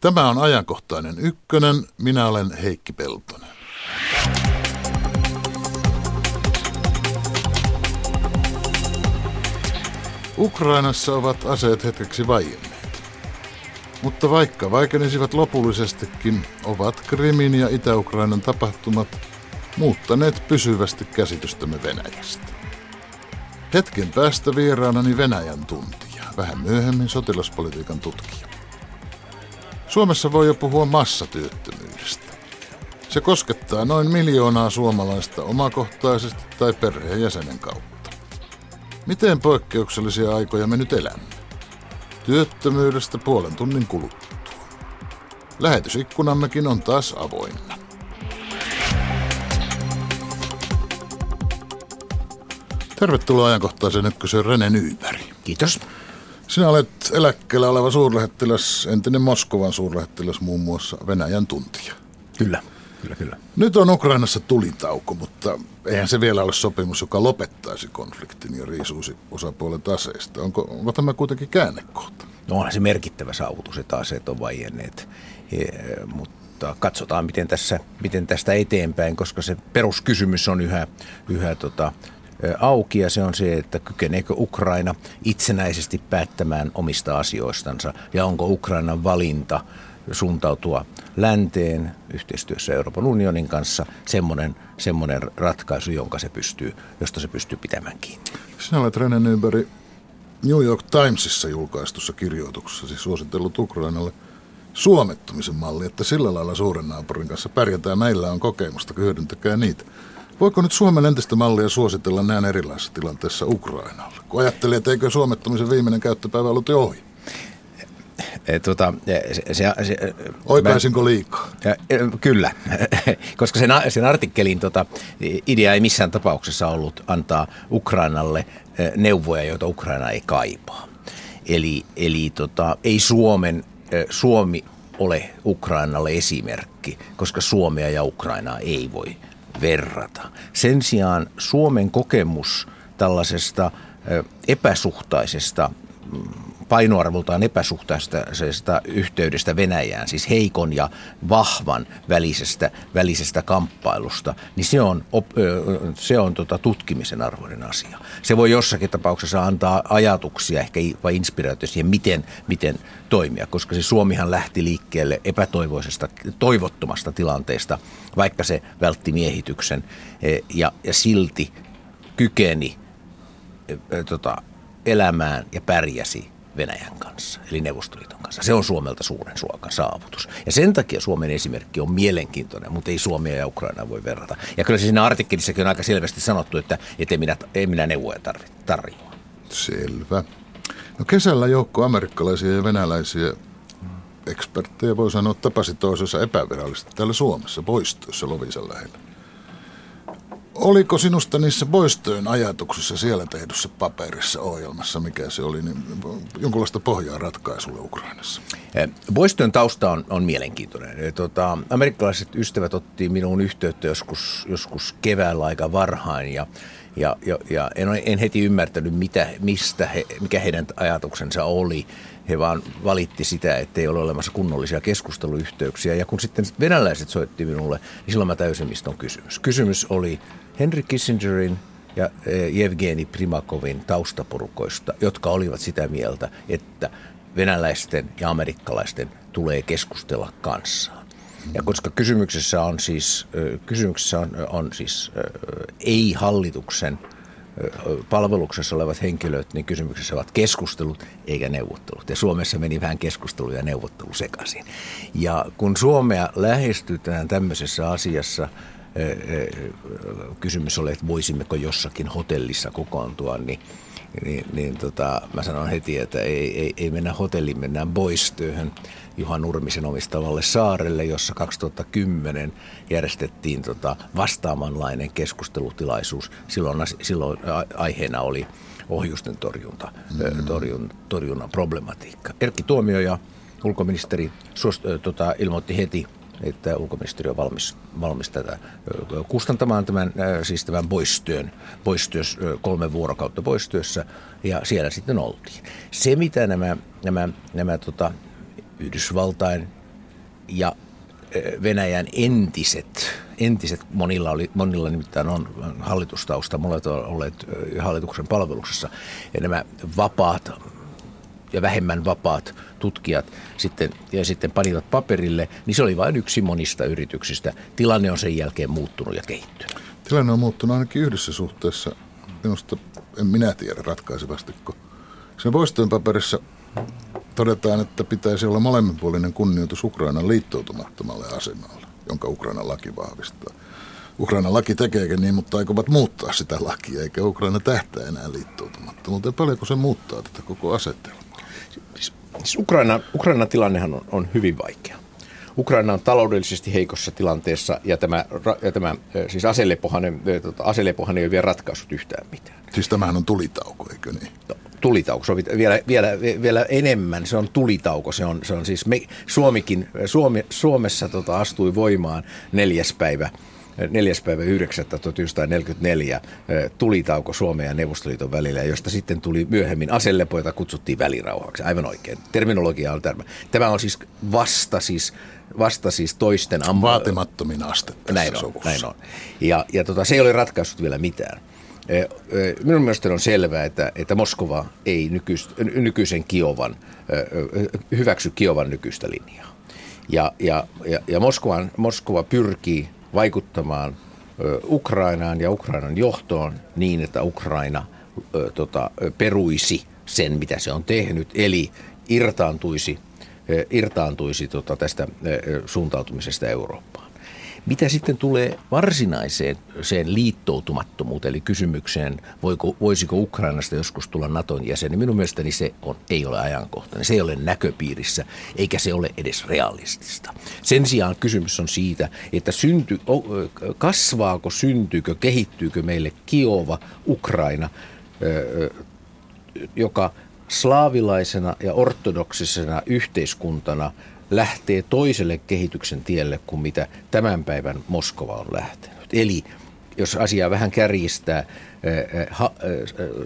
Tämä on ajankohtainen ykkönen. Minä olen Heikki Peltonen. Ukrainassa ovat aseet hetkeksi vaienneet. Mutta vaikka vaikenisivat lopullisestikin, ovat Krimin ja Itä-Ukrainan tapahtumat muuttaneet pysyvästi käsitystämme Venäjästä. Hetken päästä vieraanani Venäjän tuntija, vähän myöhemmin sotilaspolitiikan tutkija. Suomessa voi jo puhua massatyöttömyydestä. Se koskettaa noin miljoonaa suomalaista omakohtaisesti tai perheenjäsenen kautta. Miten poikkeuksellisia aikoja me nyt elämme? Työttömyydestä puolen tunnin kuluttua. Lähetysikkunammekin on taas avoinna. Tervetuloa ajankohtaiseen ykköseen Rene Nyyberg. Kiitos. Sinä olet eläkkeellä oleva suurlähettiläs, entinen Moskovan suurlähettiläs muun muassa Venäjän tuntija. Kyllä, kyllä, kyllä. Nyt on Ukrainassa tulitauko, mutta eihän se vielä ole sopimus, joka lopettaisi konfliktin ja riisuisi osapuolet aseista. Onko, onko tämä kuitenkin käännekohta? No onhan se merkittävä saavutus, että aseet on vaienneet, e, mutta katsotaan miten, tässä, miten tästä eteenpäin, koska se peruskysymys on yhä, yhä tota, auki ja se on se, että kykeneekö Ukraina itsenäisesti päättämään omista asioistansa ja onko Ukrainan valinta suuntautua länteen yhteistyössä Euroopan unionin kanssa semmoinen, semmoinen ratkaisu, jonka se pystyy, josta se pystyy pitämään kiinni. Sinä olet René Nyberg New York Timesissa julkaistussa kirjoituksessa siis suositellut Ukrainalle suomettumisen malli, että sillä lailla suuren naapurin kanssa pärjätään. Meillä on kokemusta, hyödyntäkää niitä. Voiko nyt Suomen entistä mallia suositella näin erilaisessa tilanteessa Ukrainalle? Kun ajattelee, että eikö suomettumisen viimeinen käyttöpäivä ollut jo ohi? E, tota, se, se, se, Oikaisinko liikaa? Kyllä, koska sen, sen artikkelin tota, idea ei missään tapauksessa ollut antaa Ukrainalle neuvoja, joita Ukraina ei kaipaa. Eli, eli tota, ei Suomen, Suomi ole Ukrainalle esimerkki, koska Suomea ja Ukrainaa ei voi verrata. Sen sijaan Suomen kokemus tällaisesta epäsuhtaisesta mm, painoarvoltaan epäsuhtaisesta yhteydestä Venäjään, siis heikon ja vahvan välisestä, välisestä kamppailusta, niin se on, se on tota tutkimisen arvoinen asia. Se voi jossakin tapauksessa antaa ajatuksia, ehkä vai inspiraatio siihen, miten, miten toimia, koska se Suomihan lähti liikkeelle epätoivoisesta, toivottomasta tilanteesta, vaikka se vältti miehityksen e, ja, ja silti kykeni e, tota, elämään ja pärjäsi Venäjän kanssa, eli Neuvostoliiton kanssa. Se on Suomelta suuren suokan saavutus. Ja sen takia Suomen esimerkki on mielenkiintoinen, mutta ei Suomea ja Ukrainaa voi verrata. Ja kyllä siinä artikkelissakin on aika selvästi sanottu, että ei minä, ei minä neuvoja tarjoa. Selvä. No kesällä joukko amerikkalaisia ja venäläisiä eksperttejä voi sanoa tapasi toisessa epävirallisesti täällä Suomessa, poistoissa Lovisan lähellä. Oliko sinusta niissä poistojen ajatuksissa siellä tehdyssä paperissa ohjelmassa, mikä se oli, niin jonkunlaista pohjaa ratkaisulle Ukrainassa? Poistojen tausta on, on mielenkiintoinen. Tota, amerikkalaiset ystävät otti minuun yhteyttä joskus, joskus keväällä aika varhain ja, ja, ja, ja en, en heti ymmärtänyt, mitä, mistä he, mikä heidän ajatuksensa oli. He vaan valitti sitä, että ei ole olemassa kunnollisia keskusteluyhteyksiä. Ja kun sitten venäläiset soitti minulle, niin silloin mä täysin mistä on kysymys. Kysymys oli Henry Kissingerin ja Evgeni Primakovin taustaporukoista, jotka olivat sitä mieltä, että venäläisten ja amerikkalaisten tulee keskustella kanssaan. Ja koska kysymyksessä on siis, kysymyksessä on, on siis ei-hallituksen palveluksessa olevat henkilöt, niin kysymyksessä ovat keskustelut eikä neuvottelut. Ja Suomessa meni vähän keskustelu ja neuvottelu sekaisin. Ja kun Suomea lähestytään tämmöisessä asiassa – kysymys oli, että voisimmeko jossakin hotellissa kokoontua, niin, niin, niin tota, mä sanon heti, että ei, ei, ei mennä hotelliin, mennään Boistyöhön Juha Nurmisen omistavalle saarelle, jossa 2010 järjestettiin tota vastaamanlainen keskustelutilaisuus. Silloin, silloin aiheena oli ohjusten torjunta, mm-hmm. torjun, torjunnan problematiikka. Erkki Tuomioja, ulkoministeri, suost, tota, ilmoitti heti että ulkoministeriö on valmis, valmis tätä kustantamaan tämän, siis tämän poistyön, poistyös, kolme vuorokautta poistyössä, ja siellä sitten oltiin. Se, mitä nämä, nämä, nämä tota, Yhdysvaltain ja Venäjän entiset, entiset monilla, oli, monilla nimittäin on hallitustausta, molemmat ovat olleet hallituksen palveluksessa, ja nämä vapaat ja vähemmän vapaat tutkijat sitten, ja sitten panivat paperille, niin se oli vain yksi monista yrityksistä. Tilanne on sen jälkeen muuttunut ja kehittynyt. Tilanne on muuttunut ainakin yhdessä suhteessa. Minusta en minä tiedä ratkaisevasti, kun sen poistojen paperissa todetaan, että pitäisi olla molemminpuolinen kunnioitus Ukrainan liittoutumattomalle asemalle, jonka Ukrainan laki vahvistaa. Ukrainan laki tekeekin niin, mutta aikovat muuttaa sitä lakia, eikä Ukraina tähtää enää liittoutumattomuuteen. Paljonko se muuttaa tätä koko asetelmaa? Siis, siis Ukraina, Ukrainan tilannehan on, on hyvin vaikea. Ukraina on taloudellisesti heikossa tilanteessa ja tämä, ja tämä siis aselepohan, tota, ei ole vielä ratkaissut yhtään mitään. Siis tämähän on tulitauko, eikö niin? No, tulitauko, se on vielä, vielä, vielä enemmän, se on tulitauko, se on, se on siis, me, Suomikin, Suomi, Suomessa tota, astui voimaan neljäs päivä 4. päivä 9. 1944 tulitauko Suomen ja Neuvostoliiton välillä, josta sitten tuli myöhemmin aselepo, jota kutsuttiin välirauhaksi. Aivan oikein. Terminologia on tämä. Tämä on siis vasta siis vasta siis toisten amma- Vaatimattomin aste tässä näin on, näin on. Ja, ja tota, se ei ole ratkaissut vielä mitään. Minun mielestäni on selvää, että, että Moskova ei nykyis, nykyisen Kiovan, hyväksy Kiovan nykyistä linjaa. Ja, ja, ja, ja Moskovan, Moskova pyrkii vaikuttamaan Ukrainaan ja Ukrainan johtoon niin, että Ukraina tota, peruisi sen, mitä se on tehnyt, eli irtaantuisi, irtaantuisi tota, tästä suuntautumisesta Eurooppaan. Mitä sitten tulee varsinaiseen sen liittoutumattomuuteen, eli kysymykseen, voiko, voisiko Ukrainasta joskus tulla Naton jäsen, niin minun mielestäni se on, ei ole ajankohtainen, se ei ole näköpiirissä, eikä se ole edes realistista. Sen sijaan kysymys on siitä, että synty, kasvaako, syntyykö, kehittyykö meille Kiova, Ukraina, joka slaavilaisena ja ortodoksisena yhteiskuntana – lähtee toiselle kehityksen tielle kuin mitä tämän päivän Moskova on lähtenyt. Eli jos asiaa vähän kärjistää, ha,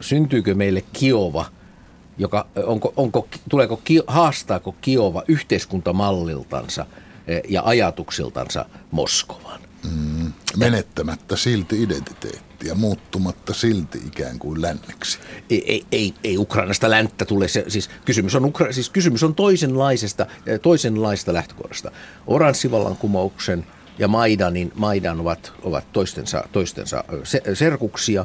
syntyykö meille Kiova, joka, onko, onko, tuleeko, haastaako Kiova yhteiskuntamalliltansa ja ajatuksiltansa Moskovan? Mm, menettämättä silti identiteettiä, muuttumatta silti ikään kuin länneksi. Ei, ei, ei, ei Ukrainasta länttä tule. Se, siis, kysymys on, Ukra, siis kysymys on toisenlaisesta, toisenlaista lähtökohdasta. Oranssivallankumouksen ja Maidanin, Maidan ovat, ovat toistensa, toistensa serkuksia.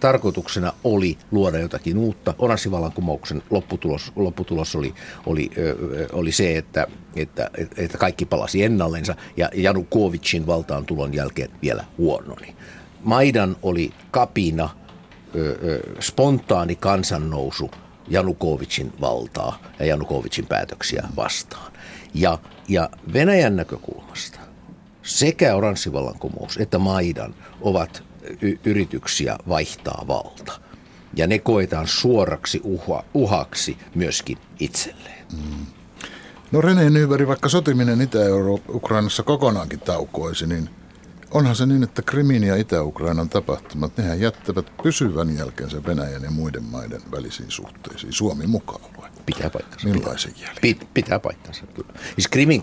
Tarkoituksena oli luoda jotakin uutta. Oranssivallankumouksen lopputulos, lopputulos oli, oli, oli se, että, että, että kaikki palasi ennallensa ja Janukovicin valtaan tulon jälkeen vielä huononi. Maidan oli kapina, spontaani kansannousu Janukovicin valtaa ja Janukovicin päätöksiä vastaan. Ja, ja Venäjän näkökulmasta sekä oranssivallankumous että Maidan ovat y- yrityksiä vaihtaa valta. Ja ne koetaan suoraksi uha, uhaksi myöskin itselleen. Mm. No René Nyberg, vaikka sotiminen Itä-Ukrainassa kokonaankin taukoisi, niin onhan se niin, että Krimin ja Itä-Ukrainan tapahtumat, nehän jättävät pysyvän jälkeensä Venäjän ja muiden maiden välisiin suhteisiin, Suomi mukaan luen. Pitää paikkansa. Millaisen jäljen? Pit, pitää paikkansa, kyllä. Siis Krimin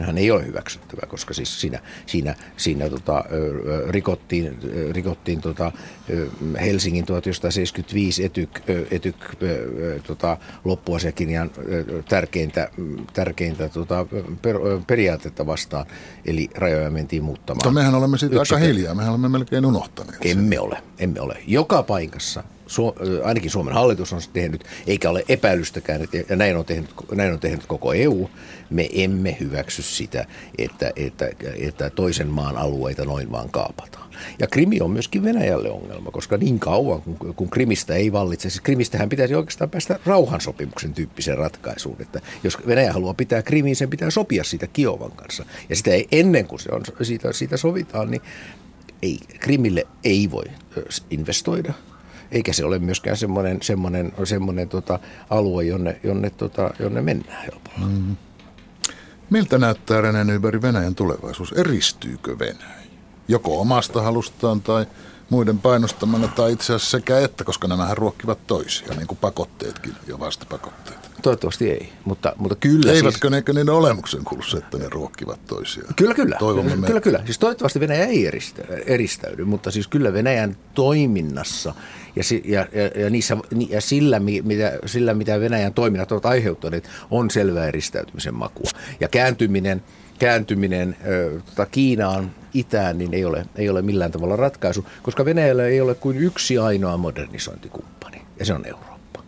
hän ei ole hyväksyttävä, koska siis siinä, siinä, siinä tota, rikottiin, rikottiin tota, Helsingin 1975 etyk, etyk tota, loppuasiakirjan tärkeintä, tärkeintä tota, per, periaatetta vastaan, eli rajoja mentiin muuttamaan. Mutta mehän olemme siitä aika hiljaa, mehän olemme melkein unohtaneet. Emme sen. ole, emme ole. Joka paikassa ainakin Suomen hallitus on tehnyt, eikä ole epäilystäkään, ja näin on, tehnyt, näin on tehnyt koko EU, me emme hyväksy sitä, että, että, että toisen maan alueita noin vaan kaapataan. Ja Krimi on myöskin Venäjälle ongelma, koska niin kauan kun, kun Krimistä ei vallitse, siis Krimistähän pitäisi oikeastaan päästä rauhansopimuksen tyyppiseen ratkaisuun, että jos Venäjä haluaa pitää Krimiin, sen pitää sopia siitä Kiovan kanssa. Ja sitä ei ennen kuin se on, siitä, siitä sovitaan, niin ei, Krimille ei voi investoida – eikä se ole myöskään semmoinen, semmoinen, semmoinen tota, alue, jonne, jonne, tota, jonne mennään helpolla. Mm. Miltä näyttää René Venäjän tulevaisuus? Eristyykö Venäjä? Joko omasta halustaan tai muiden painostamana tai itse asiassa sekä että, koska nämähän ruokkivat toisia, niin kuin pakotteetkin ja vastapakotteet. Toivottavasti ei, mutta, mutta kyllä Eivätkö siis... ne, niiden olemuksen kuulu että ne ruokkivat toisiaan? Kyllä, kyllä. Toivomme kyllä, kyllä. Siis toivottavasti Venäjä ei eristäydy, mutta siis kyllä Venäjän toiminnassa ja, ja, ja, ja, niissä, ja sillä, mitä, sillä, mitä Venäjän toiminnat ovat aiheuttaneet, on selvä eristäytymisen makua. Ja kääntyminen, kääntyminen ö, tota Kiinaan, itään, niin ei ole, ei ole millään tavalla ratkaisu, koska Venäjällä ei ole kuin yksi ainoa modernisointikumppani, ja se on Eurooppa.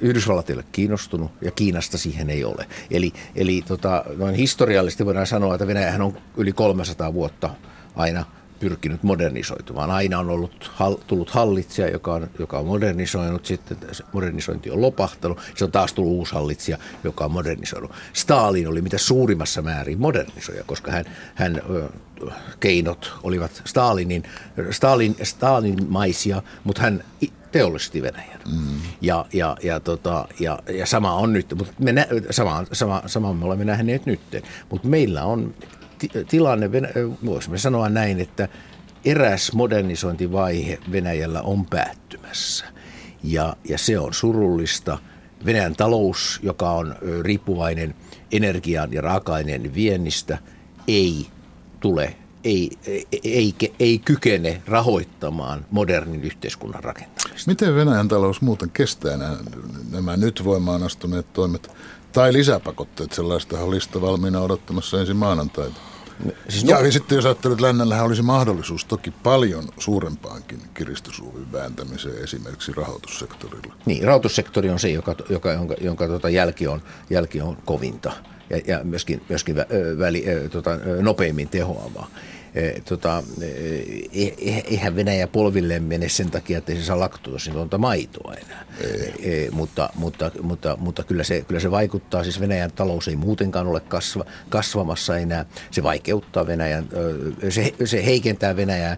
Yhdysvallat ei ole kiinnostunut ja Kiinasta siihen ei ole. Eli, eli tota, noin historiallisesti voidaan sanoa, että Venäjähän on yli 300 vuotta aina – pyrkinyt modernisoitumaan. Aina on ollut, tullut hallitsija, joka on, joka on modernisoinut, sitten modernisointi on lopahtanut, se on taas tullut uusi hallitsija, joka on modernisoinut. Stalin oli mitä suurimmassa määrin modernisoija, koska hän, hän keinot olivat Stalinin, Stalin, Stalinmaisia, mutta hän teollisti Venäjän. Mm. Ja, ja, ja, tota, ja, ja sama on nyt, mutta me nä, sama, sama, sama me olemme nähneet nyt. Mutta meillä on tilanne, voisimme sanoa näin, että eräs modernisointivaihe Venäjällä on päättymässä. Ja, ja se on surullista. Venäjän talous, joka on riippuvainen energian ja raaka-aineen viennistä, ei tule ei, ei, ei, ei kykene rahoittamaan modernin yhteiskunnan rakentamista. Miten Venäjän talous muuten kestää nämä, nämä nyt voimaan astuneet toimet tai lisäpakotteet? Sellaista on lista valmiina odottamassa ensi maanantaita. Siis no... Ja sitten jos ajattelet, että lännällähän olisi mahdollisuus toki paljon suurempaankin kiristysruuvin vääntämiseen esimerkiksi rahoitussektorilla. Niin, rahoitussektori on se, joka, joka, jonka, jonka tota jälki, on, jälki on kovinta ja, ja myöskin, myöskin väli, tota, nopeimmin tehoavaa. Eh, tota, eh, eihän Venäjä polvilleen mene sen takia, että se saa laktoositonta maitoa enää. E, mutta, mutta, mutta, mutta kyllä, se, kyllä se vaikuttaa, siis Venäjän talous ei muutenkaan ole kasva, kasvamassa enää. Se vaikeuttaa Venäjän, se, se heikentää Venäjää.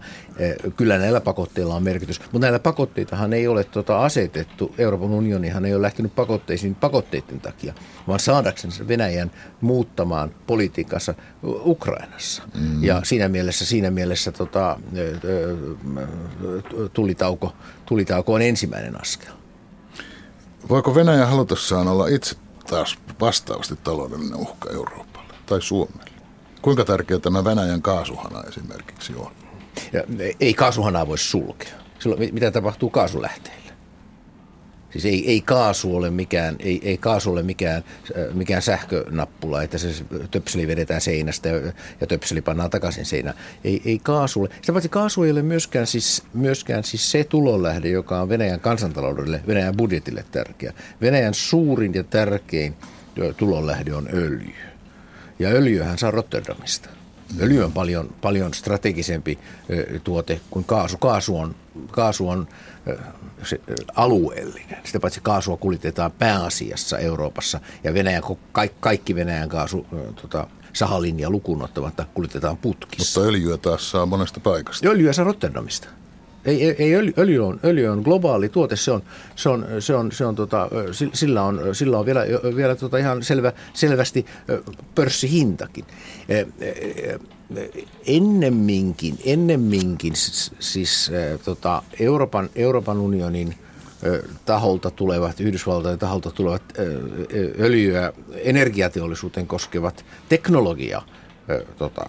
Kyllä näillä pakotteilla on merkitys, mutta näillä pakotteitahan ei ole tota asetettu. Euroopan unionihan ei ole lähtenyt pakotteisiin pakotteiden takia, vaan saadakseen Venäjän muuttamaan politiikassa Ukrainassa. Mm. Ja siinä mielessä, siinä mielessä tota, tulitauko, tulitauko on ensimmäinen askel. Voiko Venäjä halutessaan olla itse taas vastaavasti taloudellinen uhka Euroopalle tai Suomelle? Kuinka tärkeä tämä Venäjän kaasuhana esimerkiksi on? Ja ei kaasuhanaa voi sulkea. Silloin, mitä tapahtuu kaasulähteille? Siis ei, ei kaasu ole mikään, ei, ei kaasu ole mikään, äh, mikään sähkönappula, että se töpseli vedetään seinästä ja, ja töpseli pannaan takaisin seinään. Ei, ei kaasu ole. Sitä paitsi kaasu ei ole myöskään siis, myöskään siis se tulonlähde, joka on Venäjän kansantaloudelle, Venäjän budjetille tärkeä. Venäjän suurin ja tärkein tulonlähde on öljy. Ja öljyhän saa Rotterdamista. Öljy on paljon, paljon strategisempi tuote kuin kaasu. Kaasu on, kaasu on se, alueellinen. Sitä paitsi kaasua kuljetetaan pääasiassa Euroopassa ja Venäjän, kaikki Venäjän kaasu tota, sahalinja lukuun ottamatta kuljetetaan putkissa. Mutta öljyä taas saa monesta paikasta. Öljyä saa Rotterdamista. Ei, ei, öljy, öljy, on, öljy on globaali tuote, se on, se on, se on, se on tota, sillä on, sillä on vielä, vielä tota ihan selvä, selvästi pörssihintakin. Ennemminkin, ennemminkin siis tota, Euroopan, Euroopan unionin taholta tulevat, Yhdysvaltain taholta tulevat öljyä, energiateollisuuteen koskevat teknologia – tota,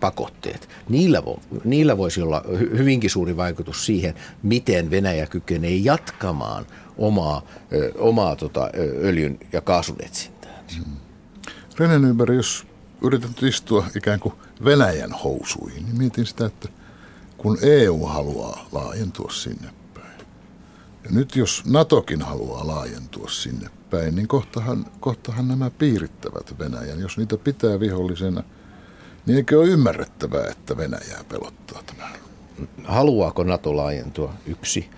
pakotteet. Niillä, vo, niillä voisi olla hyvinkin suuri vaikutus siihen, miten Venäjä kykenee jatkamaan omaa, omaa tota, öljyn ja kaasun etsintää. Hmm. René Nyberg, jos yrität istua ikään kuin Venäjän housuihin, niin mietin sitä, että kun EU haluaa laajentua sinne ja nyt jos NATOkin haluaa laajentua sinne päin, niin kohtahan, kohtahan nämä piirittävät Venäjän. Jos niitä pitää vihollisena, niin eikö ole ymmärrettävää, että Venäjää pelottaa tämä? Haluaako NATO laajentua? Yksi.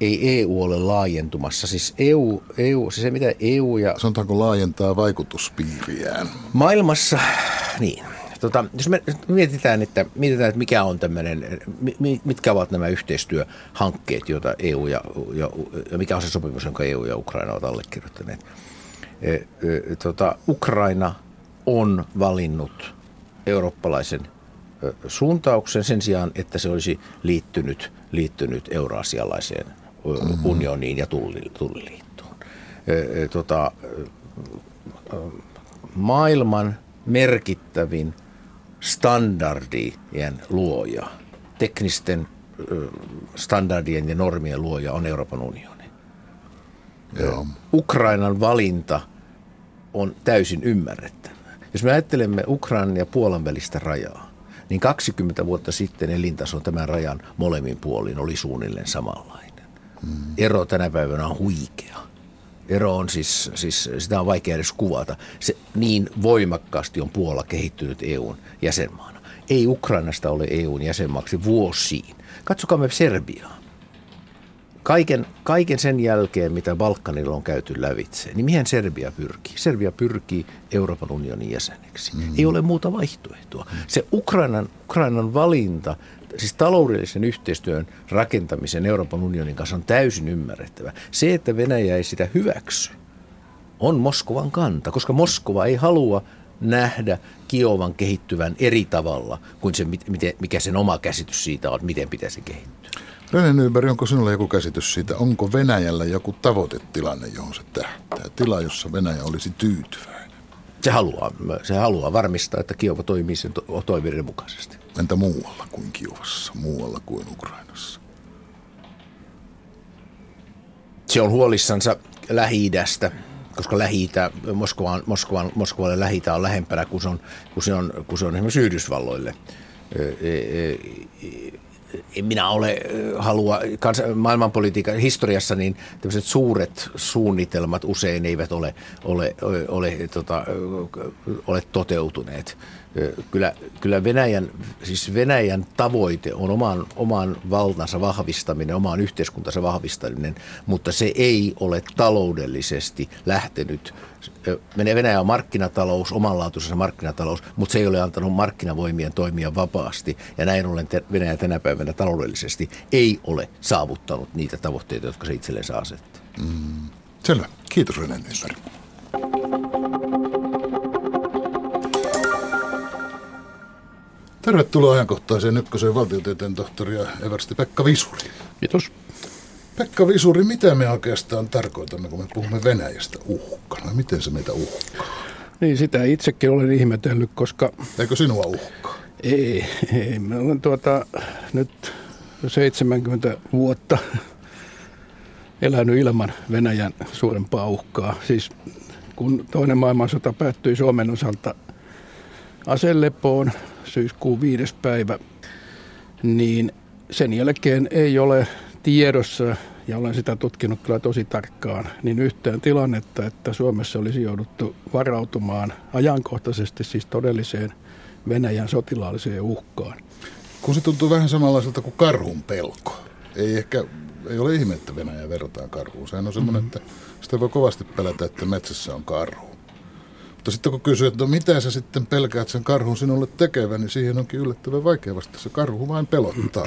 Ei EU ole laajentumassa. Siis EU, EU siis se mitä EU ja... Sanotaanko laajentaa vaikutuspiiriään? Maailmassa, niin. Tota, jos me mietitään, että, mietitään, että mikä on tämmöinen, mitkä ovat nämä yhteistyöhankkeet, joita EU ja, ja, ja mikä on se sopimus, jonka EU ja Ukraina ovat allekirjoittaneet. E, e, tota, Ukraina on valinnut eurooppalaisen suuntauksen sen sijaan, että se olisi liittynyt, liittynyt euroasialaiseen mm-hmm. unioniin ja tulliliittoon. Tota, maailman merkittävin standardien luoja, teknisten standardien ja normien luoja on Euroopan unioni. Joo. Ukrainan valinta on täysin ymmärrettävä. Jos me ajattelemme Ukrainan ja Puolan välistä rajaa, niin 20 vuotta sitten elintaso tämän rajan molemmin puolin oli suunnilleen samanlainen. Mm. Ero tänä päivänä on huikea. Ero on siis, siis, sitä on vaikea edes kuvata. Se niin voimakkaasti on Puola kehittynyt EUn jäsenmaana. Ei Ukrainasta ole EUn jäsenmaaksi vuosiin. Katsokaa me Serbiaa. Kaiken, kaiken sen jälkeen, mitä Balkanilla on käyty lävitse, niin mihin Serbia pyrkii? Serbia pyrkii Euroopan unionin jäseneksi. Mm. Ei ole muuta vaihtoehtoa. Se Ukrainan, Ukrainan valinta, siis taloudellisen yhteistyön rakentamisen Euroopan unionin kanssa on täysin ymmärrettävä. Se, että Venäjä ei sitä hyväksy, on Moskovan kanta, koska Moskova ei halua nähdä Kiovan kehittyvän eri tavalla kuin se, mikä sen oma käsitys siitä on, miten pitäisi kehittyä. René Nyberg, onko sinulla joku käsitys siitä, onko Venäjällä joku tavoitetilanne, johon se tähtää? Tila, jossa Venäjä olisi tyytyväinen. Se haluaa, se haluaa varmistaa, että Kiova toimii sen to- toiveiden mukaisesti. Entä muualla kuin Kiovassa, muualla kuin Ukrainassa? Se on huolissansa Lähi-idästä, koska lähi Moskovan, Moskovan, Moskovalle lähi on lähempänä kuin se on, kuin se on, kuin se on esimerkiksi Yhdysvalloille en minä ole halua, kans, maailmanpolitiikan historiassa niin tämmöiset suuret suunnitelmat usein eivät ole, ole, ole, ole, tota, ole toteutuneet. Kyllä, kyllä Venäjän, siis Venäjän tavoite on oman, oman valtansa vahvistaminen, oman yhteiskuntansa vahvistaminen, mutta se ei ole taloudellisesti lähtenyt. Venäjä on markkinatalous, omanlaatuisessa markkinatalous, mutta se ei ole antanut markkinavoimien toimia vapaasti. Ja näin ollen Venäjä tänä päivänä taloudellisesti ei ole saavuttanut niitä tavoitteita, jotka se itselleen saa asettaa. Mm. Selvä. Kiitos René Tervetuloa ajankohtaiseen ykköseen valtiotieteen tohtori ja eversti Pekka Visuri. Kiitos. Pekka Visuri, mitä me oikeastaan tarkoitamme, kun me puhumme Venäjästä uhkana? Miten se meitä uhkaa? Niin, sitä itsekin olen ihmetellyt, koska... Eikö sinua uhkaa? Ei, ei. Mä olen tuota, nyt 70 vuotta elänyt ilman Venäjän suurempaa uhkaa. Siis kun toinen maailmansota päättyi Suomen osalta aselepoon, syyskuun viides päivä, niin sen jälkeen ei ole tiedossa, ja olen sitä tutkinut kyllä tosi tarkkaan, niin yhtään tilannetta, että Suomessa olisi jouduttu varautumaan ajankohtaisesti siis todelliseen Venäjän sotilaalliseen uhkaan. Kun se tuntuu vähän samanlaiselta kuin karhun pelko. Ei ehkä ei ole ihme, että Venäjä verrataan karhuun. Sehän on semmoinen, mm-hmm. että sitä voi kovasti pelätä, että metsässä on karhu. Mutta sitten kun kysyy, että no mitä sä sitten pelkäät sen karhun sinulle tekevän, niin siihen onkin yllättävän vaikea vastata. Se karhu vain pelottaa.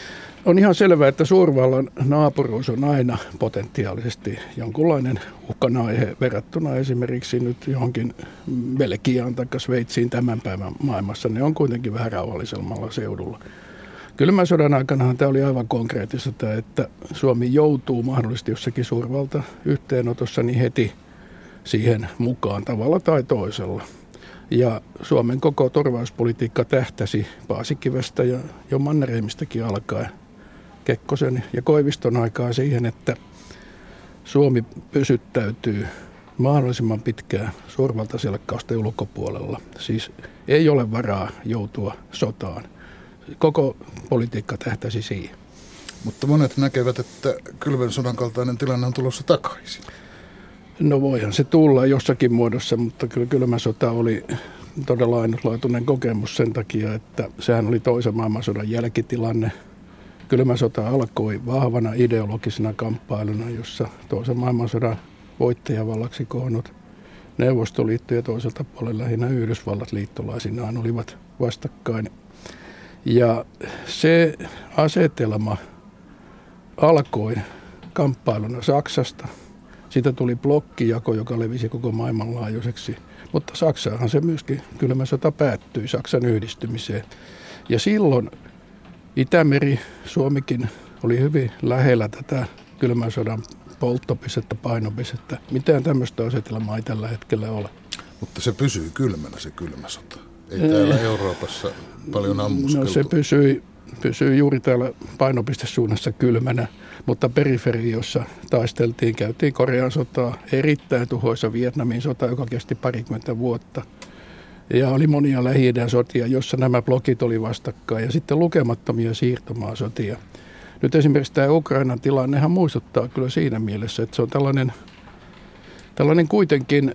On ihan selvää, että suurvallan naapuruus on aina potentiaalisesti jonkunlainen uhkan aihe verrattuna esimerkiksi nyt johonkin Belgiaan tai Sveitsiin tämän päivän maailmassa. Ne on kuitenkin vähän rauhallisemmalla seudulla. Kylmän sodan aikana tämä oli aivan konkreettista, että Suomi joutuu mahdollisesti jossakin suurvalta yhteenotossa niin heti – siihen mukaan tavalla tai toisella. Ja Suomen koko turvallisuuspolitiikka tähtäsi Paasikivestä ja jo Mannerheimistakin alkaen Kekkosen ja Koiviston aikaa siihen, että Suomi pysyttäytyy mahdollisimman pitkään suurvaltaselkkausten ulkopuolella. Siis ei ole varaa joutua sotaan. Koko politiikka tähtäsi siihen. Mutta monet näkevät, että kylvän sodan kaltainen tilanne on tulossa takaisin. No voihan se tulla jossakin muodossa, mutta kyllä kylmä sota oli todella ainutlaatuinen kokemus sen takia, että sehän oli toisen maailmansodan jälkitilanne. Kylmä sota alkoi vahvana ideologisena kamppailuna, jossa toisen maailmansodan voittajavallaksi koonnut Neuvostoliitto ja toiselta puolella lähinnä Yhdysvallat liittolaisinaan olivat vastakkain. Ja se asetelma alkoi kamppailuna Saksasta – Siitä tuli blokkijako, joka levisi koko maailmanlaajuiseksi. Mutta Saksaahan se myöskin kylmä sota päättyi Saksan yhdistymiseen. Ja silloin Itämeri, Suomikin oli hyvin lähellä tätä kylmän sodan polttopistettä, painopistettä. Mitään tämmöistä asetelmaa ei tällä hetkellä ole. Mutta se pysyy kylmänä se kylmä sota. Ei täällä Euroopassa paljon ammuskeltu. No se pysyi, pysyi juuri täällä painopistesuunnassa kylmänä, mutta periferiossa taisteltiin, käytiin Korean sotaa, erittäin tuhoisa Vietnamin sota, joka kesti parikymmentä vuotta. Ja oli monia lähi sotia, jossa nämä blokit oli vastakkain ja sitten lukemattomia siirtomaasotia. Nyt esimerkiksi tämä Ukrainan tilannehan muistuttaa kyllä siinä mielessä, että se on tällainen, tällainen kuitenkin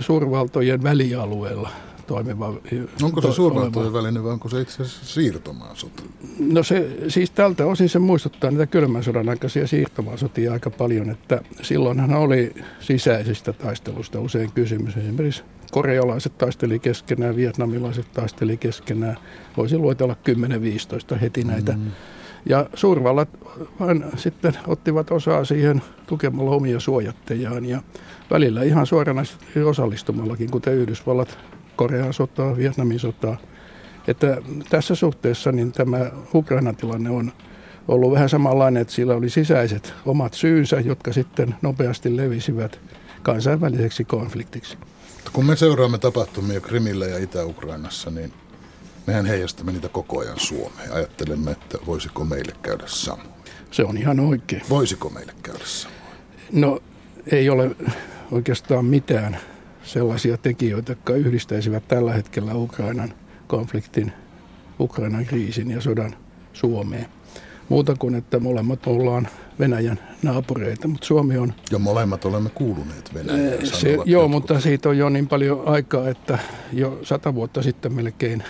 suurvaltojen välialueella toimiva. Onko se suurvaltojen välinen vai onko se itse asiassa siirtomaasota? No se, siis tältä osin se muistuttaa niitä kylmän sodan aikaisia siirtomaasotia aika paljon, että silloinhan oli sisäisistä taistelusta usein kysymys. Esimerkiksi korealaiset taisteli keskenään, vietnamilaiset taisteli keskenään. Voisi luetella 10-15 heti näitä. Mm. Ja suurvallat vain sitten ottivat osaa siihen tukemalla omia suojattejaan ja välillä ihan suoranaisesti osallistumallakin, kuten Yhdysvallat Korean sotaa, Vietnamin sotaa. Että tässä suhteessa niin tämä Ukrainan tilanne on ollut vähän samanlainen, että sillä oli sisäiset omat syynsä, jotka sitten nopeasti levisivät kansainväliseksi konfliktiksi. Kun me seuraamme tapahtumia Krimillä ja Itä-Ukrainassa, niin mehän heijastamme niitä koko ajan Suomeen. Ajattelemme, että voisiko meille käydä sama. Se on ihan oikein. Voisiko meille käydä sama? No ei ole oikeastaan mitään sellaisia tekijöitä, jotka yhdistäisivät tällä hetkellä Ukrainan konfliktin, Ukrainan kriisin ja sodan Suomeen. Muuta kuin, että molemmat ollaan Venäjän naapureita, mutta Suomi on... Ja molemmat olemme kuuluneet Venäjään. Se, joo, jotkut. mutta siitä on jo niin paljon aikaa, että jo sata vuotta sitten melkein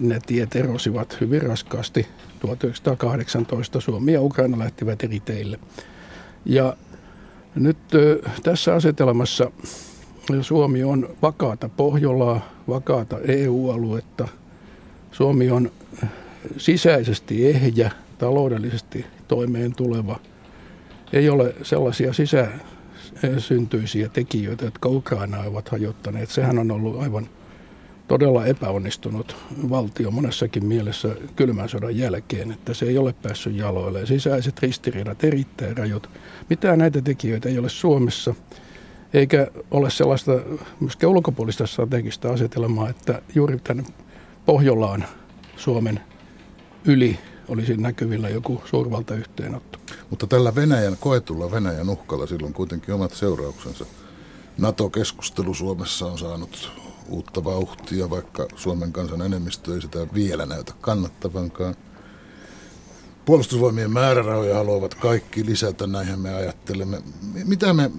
ne tiet erosivat hyvin raskaasti. 1918 Suomi ja Ukraina lähtivät eri teille. Ja nyt tässä asetelmassa Suomi on vakaata Pohjolaa, vakaata EU-aluetta. Suomi on sisäisesti ehjä, taloudellisesti toimeen tuleva. Ei ole sellaisia sisäsyntyisiä tekijöitä, jotka Ukraina ovat hajottaneet. Sehän on ollut aivan todella epäonnistunut valtio monessakin mielessä kylmän sodan jälkeen, että se ei ole päässyt jaloille. Sisäiset ristiriidat erittäin rajut. Mitään näitä tekijöitä ei ole Suomessa, eikä ole sellaista myöskään ulkopuolista strategista asetelmaa, että juuri tänne Pohjolaan Suomen yli olisi näkyvillä joku suurvaltayhteenotto. Mutta tällä Venäjän koetulla Venäjän uhkalla silloin kuitenkin omat seurauksensa. NATO-keskustelu Suomessa on saanut uutta vauhtia, vaikka Suomen kansan enemmistö ei sitä vielä näytä kannattavankaan. Puolustusvoimien määrärahoja haluavat kaikki lisätä, näinhän me ajattelemme. Mitä me,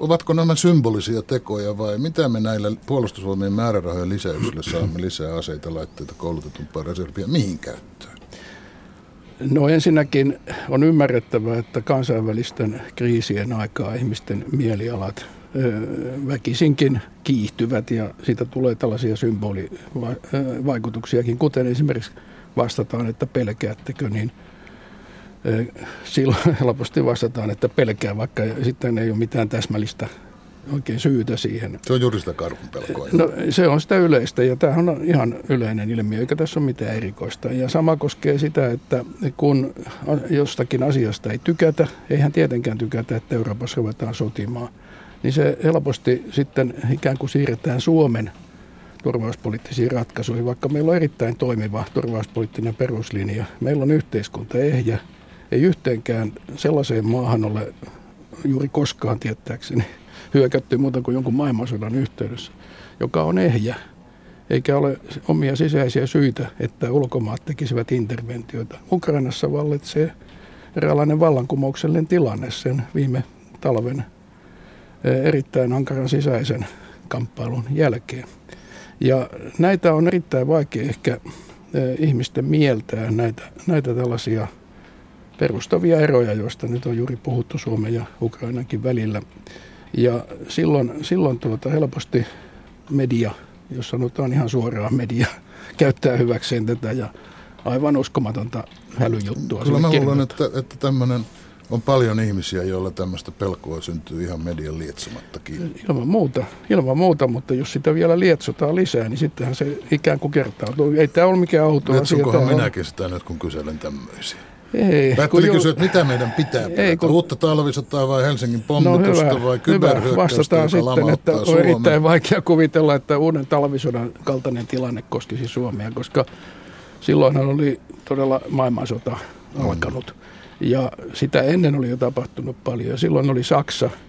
ovatko nämä symbolisia tekoja vai mitä me näillä puolustusvoimien määrärahojen lisäyksillä saamme lisää aseita, laitteita, koulutetumpaa reserviä, mihin käyttöön? No ensinnäkin on ymmärrettävää, että kansainvälisten kriisien aikaa ihmisten mielialat väkisinkin kiihtyvät ja siitä tulee tällaisia symbolivaikutuksiakin, kuten esimerkiksi vastataan, että pelkäättekö, niin silloin helposti vastataan, että pelkää, vaikka sitten ei ole mitään täsmällistä oikein syytä siihen. Se on juuri sitä karhun pelkoa. No, se on sitä yleistä ja tämä on ihan yleinen ilmiö, eikä tässä ole mitään erikoista. Ja sama koskee sitä, että kun jostakin asiasta ei tykätä, eihän tietenkään tykätä, että Euroopassa ruvetaan sotimaan – niin se helposti sitten ikään kuin siirretään Suomen turvallisuuspoliittisiin ratkaisuihin, vaikka meillä on erittäin toimiva turvallisuuspoliittinen peruslinja. Meillä on yhteiskunta ehjä. Ei yhteenkään sellaiseen maahan ole juuri koskaan tietääkseni hyökätty muuta kuin jonkun maailmansodan yhteydessä, joka on ehjä. Eikä ole omia sisäisiä syitä, että ulkomaat tekisivät interventioita. Ukrainassa vallitsee eräänlainen vallankumouksellinen tilanne sen viime talven erittäin ankaran sisäisen kamppailun jälkeen. Ja näitä on erittäin vaikea ehkä ihmisten mieltää, näitä, näitä tällaisia perustavia eroja, joista nyt on juuri puhuttu Suomen ja Ukrainankin välillä. Ja silloin, silloin tuota helposti media, jos sanotaan ihan suoraan media, käyttää hyväkseen tätä ja aivan uskomatonta hälyjuttua. Kyllä mä luulen, että, että tämmöinen On paljon ihmisiä, joilla tämmöistä pelkoa syntyy ihan median lietsomattakin. Ilman muuta, ilman muuta, mutta jos sitä vielä lietsotaan lisää, niin sittenhän se ikään kuin kertautuu. Ei tämä ole mikään auto asia. minäkin sitä nyt, kun kyselen tämmöisiä? Ei. Päättelin kysyä, että mitä meidän pitää ei, kun... Uutta talvisotaa vai Helsingin pommitusta no hyvä, vai kyberhyökkäystä, Vastataan sitten, että on Suomen. erittäin vaikea kuvitella, että uuden talvisodan kaltainen tilanne koskisi Suomea, koska silloinhan oli todella maailmansota alkanut. Ja sitä ennen oli jo tapahtunut paljon. Silloin oli Saksa –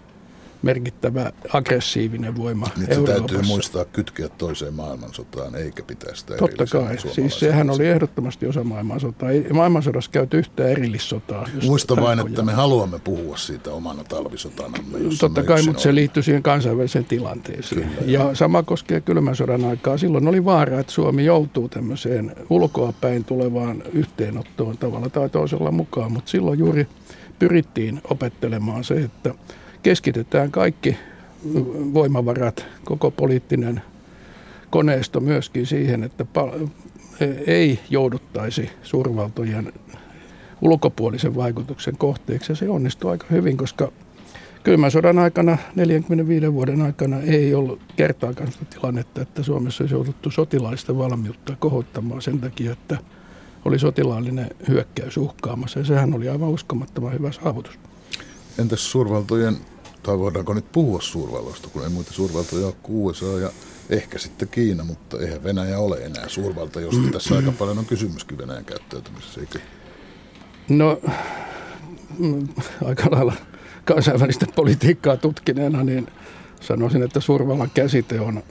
merkittävä aggressiivinen voima Nyt se täytyy muistaa kytkeä toiseen maailmansotaan, eikä pitää sitä Totta kai, siis sehän oli ehdottomasti osa maailmansotaa. Ei maailmansodassa käyty yhtään erillissotaa. Muista vain, että me haluamme puhua siitä omana talvisotanamme. Totta kai, mutta se liittyy siihen kansainväliseen tilanteeseen. Kyllä, ja sama koskee kylmän sodan aikaa. Silloin oli vaara, että Suomi joutuu tämmöiseen ulkoapäin tulevaan yhteenottoon tavalla tai toisella mukaan, mutta silloin juuri pyrittiin opettelemaan se, että keskitetään kaikki voimavarat, koko poliittinen koneisto myöskin siihen, että ei jouduttaisi suurvaltojen ulkopuolisen vaikutuksen kohteeksi. Ja se onnistui aika hyvin, koska kylmän sodan aikana, 45 vuoden aikana, ei ollut kertaakaan sitä tilannetta, että Suomessa olisi jouduttu sotilaallista valmiutta kohottamaan sen takia, että oli sotilaallinen hyökkäys uhkaamassa. Ja sehän oli aivan uskomattoman hyvä saavutus. Entäs suurvaltojen, tai voidaanko nyt puhua suurvalloista, kun ei muita suurvaltoja ole USA ja ehkä sitten Kiina, mutta eihän Venäjä ole enää suurvalta, josta tässä aika paljon on kysymyskin Venäjän käyttäytymisessä, eikö? No, aika lailla kansainvälistä politiikkaa tutkineena, niin sanoisin, että suurvallan käsite on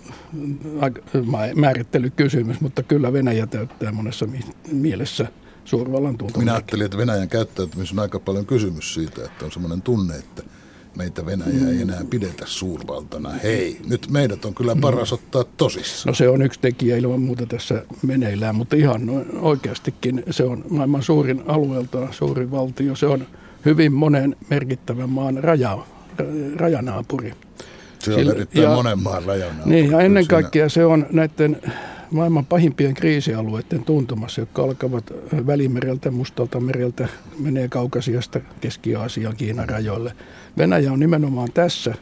määrittelykysymys, mutta kyllä Venäjä täyttää monessa mielessä – suurvallan tuntomerkki. Minä ajattelin, että Venäjän käyttäytymisessä on aika paljon kysymys siitä, että on semmoinen tunne, että meitä Venäjä ei enää pidetä suurvaltana. Hei, nyt meidät on kyllä paras ottaa tosissaan. No se on yksi tekijä ilman muuta tässä meneillään, mutta ihan oikeastikin se on maailman suurin alueelta suurin valtio. Se on hyvin monen merkittävän maan raja, rajanaapuri. Se on erittäin ja, monen maan rajanaapuri. Niin, ja ennen kaikkea se on näiden maailman pahimpien kriisialueiden tuntumassa, jotka alkavat Välimereltä, Mustalta mereltä, menee Kaukasiasta Keski-Aasian, Kiinan rajoille. Venäjä on nimenomaan tässä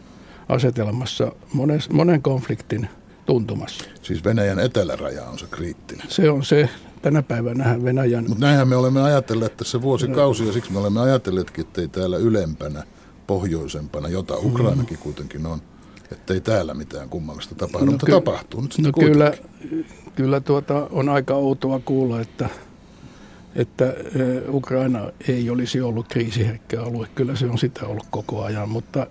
asetelmassa monen, monen konfliktin tuntumassa. Siis Venäjän eteläraja on se kriittinen. Se on se. Tänä päivänä Venäjän... Mutta näinhän me olemme ajatelleet tässä vuosikausia, siksi me olemme ajatelleetkin, että ei täällä ylempänä, pohjoisempana, jota Ukrainakin kuitenkin on, että ei täällä mitään kummallista tapahdu, no, mutta ky- tapahtuu nyt no kyllä, kyllä tuota on aika outoa kuulla, että, että Ukraina ei olisi ollut kriisiherkkä alue. Kyllä se on sitä ollut koko ajan, mutta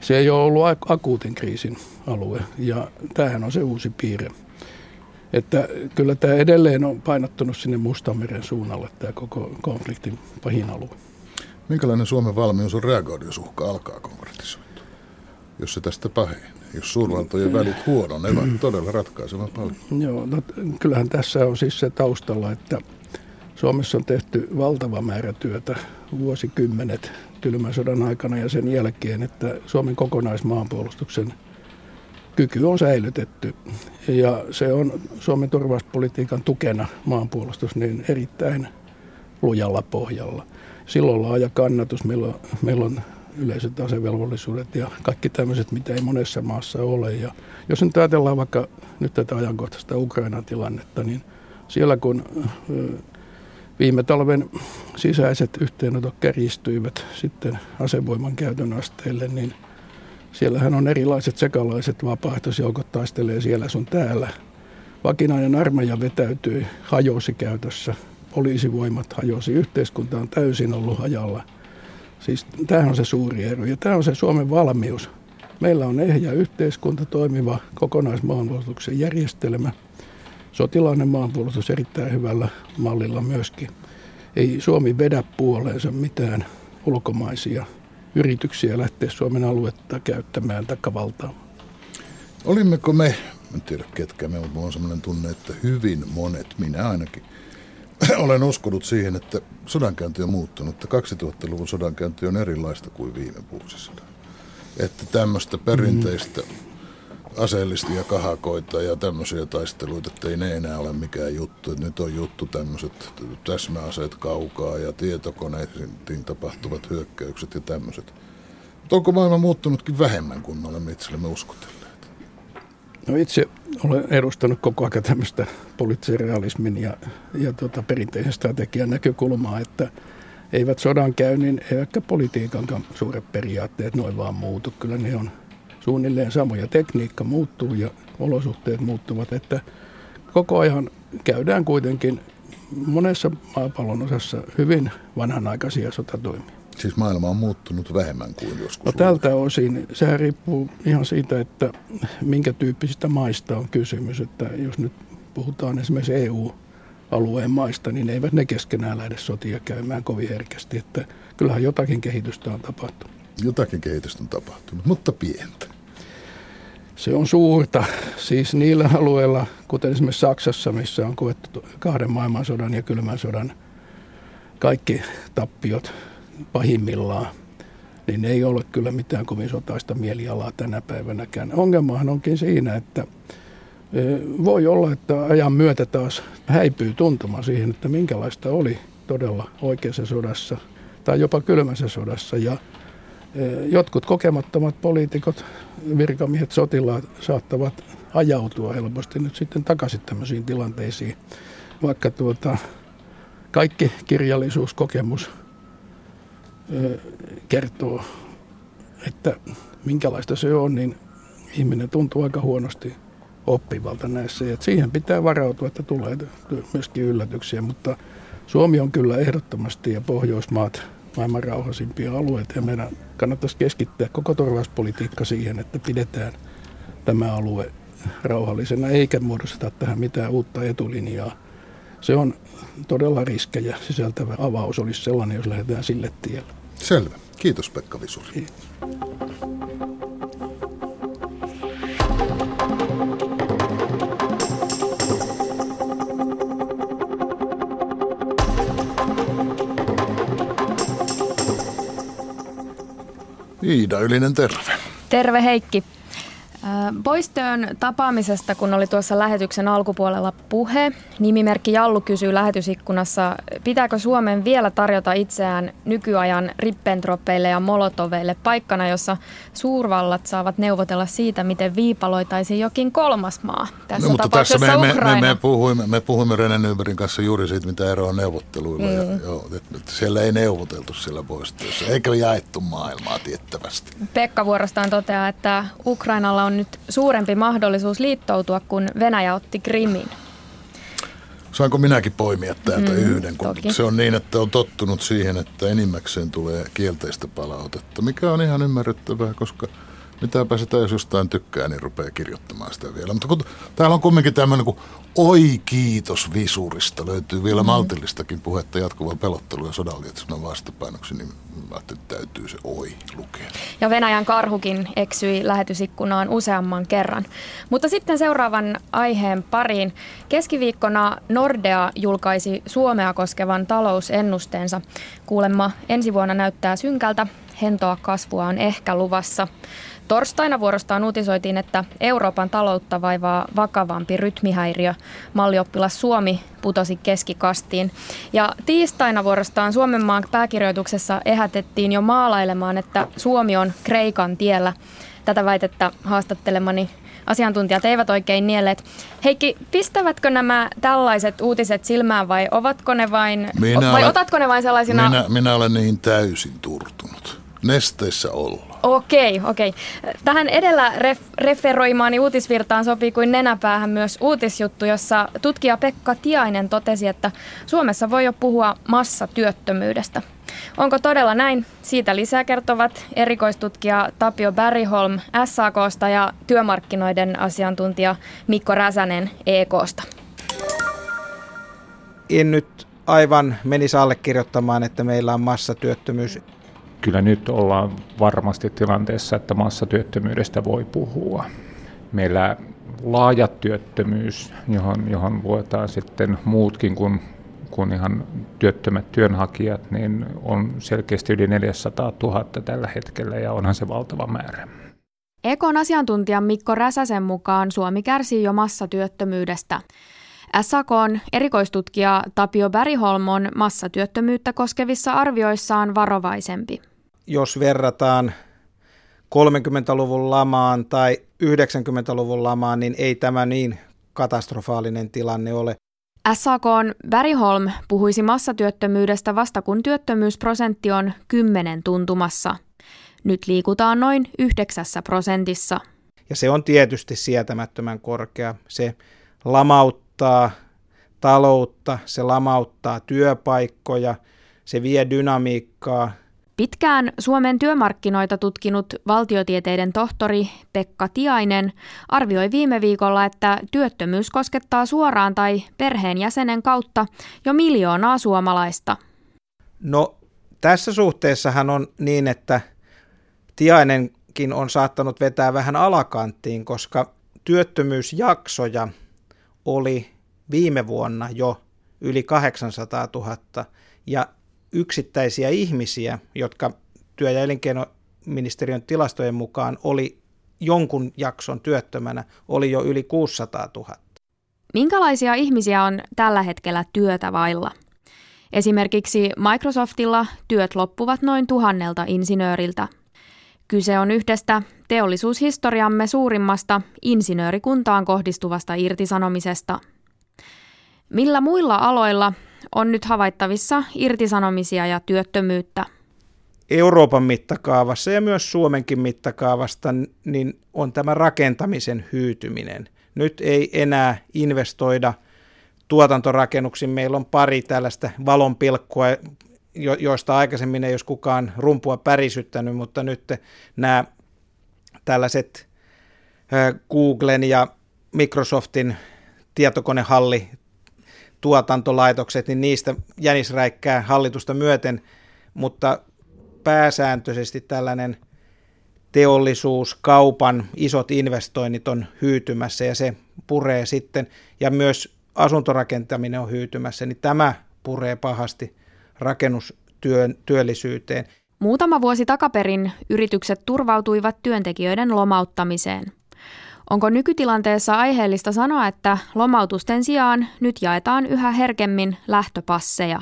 se ei ole ollut akuutin kriisin alue ja tämähän on se uusi piirre. Että kyllä tämä edelleen on painottunut sinne Mustanmeren suunnalle tämä koko konfliktin pahin alue. Minkälainen Suomen valmius on reagoida, jos uhka alkaa konkretisoitua? Jos se tästä pahenee? jos suurvaltojen välit huononevat todella ratkaisevan paljon. Joo, no, kyllähän tässä on siis se taustalla, että Suomessa on tehty valtava määrä työtä vuosikymmenet kylmän sodan aikana ja sen jälkeen, että Suomen kokonaismaanpuolustuksen kyky on säilytetty. Ja se on Suomen turvallisuuspolitiikan tukena maanpuolustus niin erittäin lujalla pohjalla. Silloin laaja kannatus. Meillä on, meillä on yleiset asevelvollisuudet ja kaikki tämmöiset, mitä ei monessa maassa ole. Ja jos nyt ajatellaan vaikka nyt tätä ajankohtaista Ukrainan tilannetta, niin siellä kun viime talven sisäiset yhteenotot kärjistyivät sitten asevoiman käytön asteelle, niin siellähän on erilaiset sekalaiset vapaaehtoisjoukot taistelee siellä sun täällä. Vakinainen armeija vetäytyi, hajosi käytössä, poliisivoimat hajosi, yhteiskunta on täysin ollut hajalla – Siis tämä on se suuri ero ja tämä on se Suomen valmius. Meillä on ehjä yhteiskunta, toimiva kokonaismaanpuolustuksen järjestelmä, sotilainen maanpuolustus erittäin hyvällä mallilla myöskin. Ei Suomi vedä puoleensa mitään ulkomaisia yrityksiä lähteä Suomen aluetta käyttämään takavaltaa. Olimmeko me, en tiedä ketkä me, mutta on sellainen tunne, että hyvin monet, minä ainakin, olen uskonut siihen, että sodankäynti on muuttunut, että 2000-luvun sodankäynti on erilaista kuin viime vuosisadan. Että tämmöistä perinteistä aseellisia kahakoita ja tämmöisiä taisteluita, että ei ne enää ole mikään juttu. Että nyt on juttu tämmöiset täsmäaseet kaukaa ja tietokoneisiin tapahtuvat hyökkäykset ja tämmöiset. Mutta onko maailma muuttunutkin vähemmän kuin me olemme itsellemme uskotelleet? No itse olen edustanut koko ajan tämmöistä poliittisen realismin ja, ja tota, perinteisen strategian näkökulmaa, että eivät sodan käynnin eivätkä politiikankaan suuret periaatteet noin vaan muutu. Kyllä ne on suunnilleen samoja. Tekniikka muuttuu ja olosuhteet muuttuvat, että koko ajan käydään kuitenkin monessa maapallon osassa hyvin vanhanaikaisia sotatoimia. Siis maailma on muuttunut vähemmän kuin joskus. No tältä osin sehän riippuu ihan siitä, että minkä tyyppisistä maista on kysymys. Että jos nyt puhutaan esimerkiksi EU-alueen maista, niin eivät ne keskenään lähde sotia käymään kovin herkästi. Että kyllähän jotakin kehitystä on tapahtunut. Jotakin kehitystä on tapahtunut, mutta pientä. Se on suurta. Siis niillä alueilla, kuten esimerkiksi Saksassa, missä on koettu kahden maailmansodan ja kylmän sodan kaikki tappiot pahimmillaan, niin ei ole kyllä mitään kovin sotaista mielialaa tänä päivänäkään. Ongelmahan onkin siinä, että voi olla, että ajan myötä taas häipyy tuntuma siihen, että minkälaista oli todella oikeassa sodassa tai jopa kylmässä sodassa. Ja jotkut kokemattomat poliitikot, virkamiehet, sotilaat saattavat ajautua helposti nyt sitten takaisin tämmöisiin tilanteisiin, vaikka tuota, kaikki kirjallisuuskokemus kertoo, että minkälaista se on, niin ihminen tuntuu aika huonosti oppivalta näissä. Ja siihen pitää varautua, että tulee myöskin yllätyksiä, mutta Suomi on kyllä ehdottomasti ja Pohjoismaat maailman rauhallisimpia alueita ja meidän kannattaisi keskittää koko turvallisuuspolitiikka siihen, että pidetään tämä alue rauhallisena eikä muodosteta tähän mitään uutta etulinjaa. Se on todella riskejä sisältävä avaus olisi sellainen, jos lähdetään sille tielle. Selvä. Kiitos Pekka Visuri. Kiitos. Iida Ylinen, terve. Terve Heikki. Poistoön tapaamisesta, kun oli tuossa lähetyksen alkupuolella puhe, nimimerkki Jallu kysyy lähetysikkunassa, pitääkö Suomen vielä tarjota itseään nykyajan rippentroppeille ja molotoveille paikkana, jossa suurvallat saavat neuvotella siitä, miten viipaloitaisiin jokin kolmas maa. Tässä no, mutta tässä me, me, me, me, puhuimme, me puhuimme René Nybergin kanssa juuri siitä, mitä eroa on neuvotteluilla. Mm. Ja, joo, että, että siellä ei neuvoteltu siellä poistoissa, eikä jaettu maailmaa tiettävästi. Pekka vuorostaan toteaa, että Ukrainalla on nyt suurempi mahdollisuus liittoutua, kun Venäjä otti Krimin. Saanko minäkin poimia täältä mm, yhden, kun toki. se on niin, että on tottunut siihen, että enimmäkseen tulee kielteistä palautetta, mikä on ihan ymmärrettävää, koska – mitäpä sitä jos jostain tykkää, niin rupeaa kirjoittamaan sitä vielä. Mutta kun täällä on kumminkin tämmöinen kuin oi kiitos visurista, löytyy vielä mm. maltillistakin puhetta jatkuvaa pelottelua ja sodanlietsonan vastapainoksi, niin ajattelin, että täytyy se oi lukea. Ja Venäjän karhukin eksyi lähetysikkunaan useamman kerran. Mutta sitten seuraavan aiheen pariin. Keskiviikkona Nordea julkaisi Suomea koskevan talousennusteensa. Kuulemma ensi vuonna näyttää synkältä, hentoa kasvua on ehkä luvassa. Torstaina vuorostaan uutisoitiin, että Euroopan taloutta vaivaa vakavampi rytmihäiriö. Mallioppilas Suomi putosi keskikastiin. Ja tiistaina vuorostaan Suomen maan pääkirjoituksessa ehätettiin jo maalailemaan, että Suomi on Kreikan tiellä. Tätä väitettä haastattelemani asiantuntijat eivät oikein nielleet. Heikki, pistävätkö nämä tällaiset uutiset silmään vai ovatko ne vain, minä vai olen, otatko ne vain sellaisina? Minä, minä olen niin täysin turtunut. Nesteissä ollaan. Okei, okei. Tähän edellä ref- referoimaani uutisvirtaan sopii kuin nenäpäähän myös uutisjuttu, jossa tutkija Pekka Tiainen totesi, että Suomessa voi jo puhua massatyöttömyydestä. Onko todella näin? Siitä lisää kertovat erikoistutkija Tapio Berryholm SAKsta ja työmarkkinoiden asiantuntija Mikko Räsänen EKsta. En nyt aivan menisi allekirjoittamaan, että meillä on massatyöttömyys kyllä nyt ollaan varmasti tilanteessa, että massatyöttömyydestä voi puhua. Meillä laaja työttömyys, johon, johon luetaan sitten muutkin kuin, kuin ihan työttömät työnhakijat, niin on selkeästi yli 400 000 tällä hetkellä ja onhan se valtava määrä. Ekon asiantuntijan Mikko Räsäsen mukaan Suomi kärsii jo massatyöttömyydestä. SAKn erikoistutkija Tapio Bäriholm on massatyöttömyyttä koskevissa arvioissaan varovaisempi. Jos verrataan 30-luvun lamaan tai 90-luvun lamaan, niin ei tämä niin katastrofaalinen tilanne ole. SAKn Bäriholm puhuisi massatyöttömyydestä vasta kun työttömyysprosentti on 10 tuntumassa. Nyt liikutaan noin 9 prosentissa. Ja se on tietysti sietämättömän korkea. Se lamauttaa taloutta, se lamauttaa työpaikkoja, se vie dynamiikkaa. Pitkään Suomen työmarkkinoita tutkinut valtiotieteiden tohtori Pekka Tiainen arvioi viime viikolla, että työttömyys koskettaa suoraan tai perheenjäsenen kautta jo miljoonaa suomalaista. No tässä suhteessahan on niin, että Tiainenkin on saattanut vetää vähän alakanttiin, koska työttömyysjaksoja oli viime vuonna jo yli 800 000 ja yksittäisiä ihmisiä, jotka työ- ja elinkeinoministeriön tilastojen mukaan oli jonkun jakson työttömänä, oli jo yli 600 000. Minkälaisia ihmisiä on tällä hetkellä työtä vailla? Esimerkiksi Microsoftilla työt loppuvat noin tuhannelta insinööriltä. Kyse on yhdestä teollisuushistoriamme suurimmasta insinöörikuntaan kohdistuvasta irtisanomisesta. Millä muilla aloilla on nyt havaittavissa irtisanomisia ja työttömyyttä? Euroopan mittakaavassa ja myös Suomenkin mittakaavasta niin on tämä rakentamisen hyytyminen. Nyt ei enää investoida tuotantorakennuksiin. Meillä on pari tällaista valonpilkkua, joista aikaisemmin ei olisi kukaan rumpua pärisyttänyt, mutta nyt nämä tällaiset Googlen ja Microsoftin tietokonehalli tuotantolaitokset, niin niistä jänisräikkää hallitusta myöten, mutta pääsääntöisesti tällainen teollisuus, kaupan isot investoinnit on hyytymässä ja se puree sitten, ja myös asuntorakentaminen on hyytymässä, niin tämä puree pahasti rakennustyöllisyyteen. Muutama vuosi takaperin yritykset turvautuivat työntekijöiden lomauttamiseen. Onko nykytilanteessa aiheellista sanoa, että lomautusten sijaan nyt jaetaan yhä herkemmin lähtöpasseja?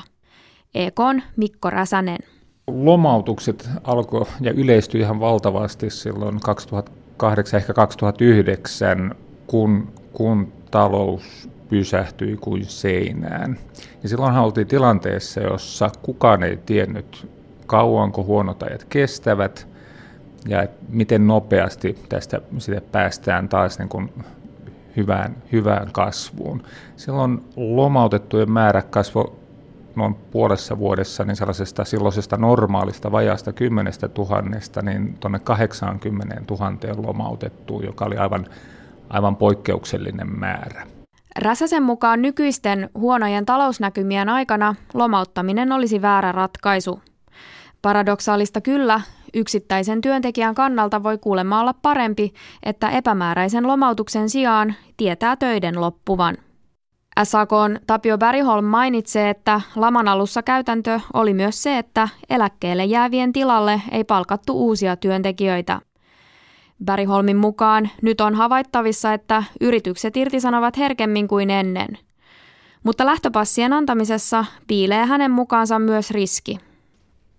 EKn Mikko Räsänen. Lomautukset alkoi ja yleistyi ihan valtavasti silloin 2008, ehkä 2009, kun, kun talous pysähtyi kuin seinään. Ja silloinhan oltiin tilanteessa, jossa kukaan ei tiennyt, kauanko huonot ajat kestävät ja miten nopeasti tästä sitä päästään taas niin kuin hyvään, hyvään kasvuun. Silloin lomautettujen määrä kasvoi noin puolessa vuodessa niin sellaisesta silloisesta normaalista vajaasta 10 tuhannesta niin tuonne 80 000 lomautettuun, joka oli aivan, aivan poikkeuksellinen määrä. Räsäsen mukaan nykyisten huonojen talousnäkymien aikana lomauttaminen olisi väärä ratkaisu. Paradoksaalista kyllä, yksittäisen työntekijän kannalta voi kuulemma olla parempi, että epämääräisen lomautuksen sijaan tietää töiden loppuvan. SAKn Tapio Bäriholm mainitsee, että laman alussa käytäntö oli myös se, että eläkkeelle jäävien tilalle ei palkattu uusia työntekijöitä – Bäriholmin mukaan nyt on havaittavissa, että yritykset irtisanovat herkemmin kuin ennen. Mutta lähtöpassien antamisessa piilee hänen mukaansa myös riski.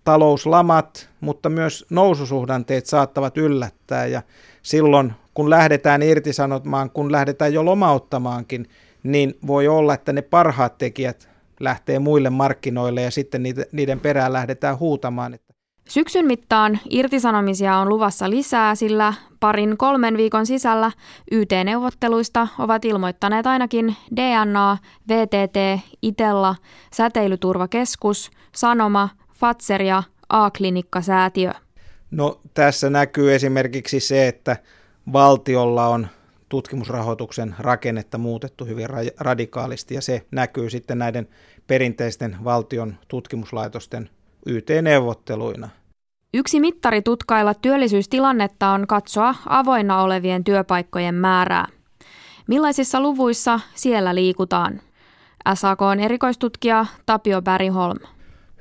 Talouslamat, mutta myös noususuhdanteet saattavat yllättää ja silloin kun lähdetään irtisanomaan, kun lähdetään jo lomauttamaankin, niin voi olla, että ne parhaat tekijät lähtee muille markkinoille ja sitten niiden perään lähdetään huutamaan. Syksyn mittaan irtisanomisia on luvassa lisää, sillä parin kolmen viikon sisällä YT-neuvotteluista ovat ilmoittaneet ainakin DNA, VTT, Itella, Säteilyturvakeskus, Sanoma, Fatser ja A-klinikkasäätiö. No tässä näkyy esimerkiksi se, että valtiolla on tutkimusrahoituksen rakennetta muutettu hyvin radikaalisti ja se näkyy sitten näiden perinteisten valtion tutkimuslaitosten YT-neuvotteluina. Yksi mittari tutkailla työllisyystilannetta on katsoa avoinna olevien työpaikkojen määrää. Millaisissa luvuissa siellä liikutaan? SAK on erikoistutkija Tapio Bäriholm.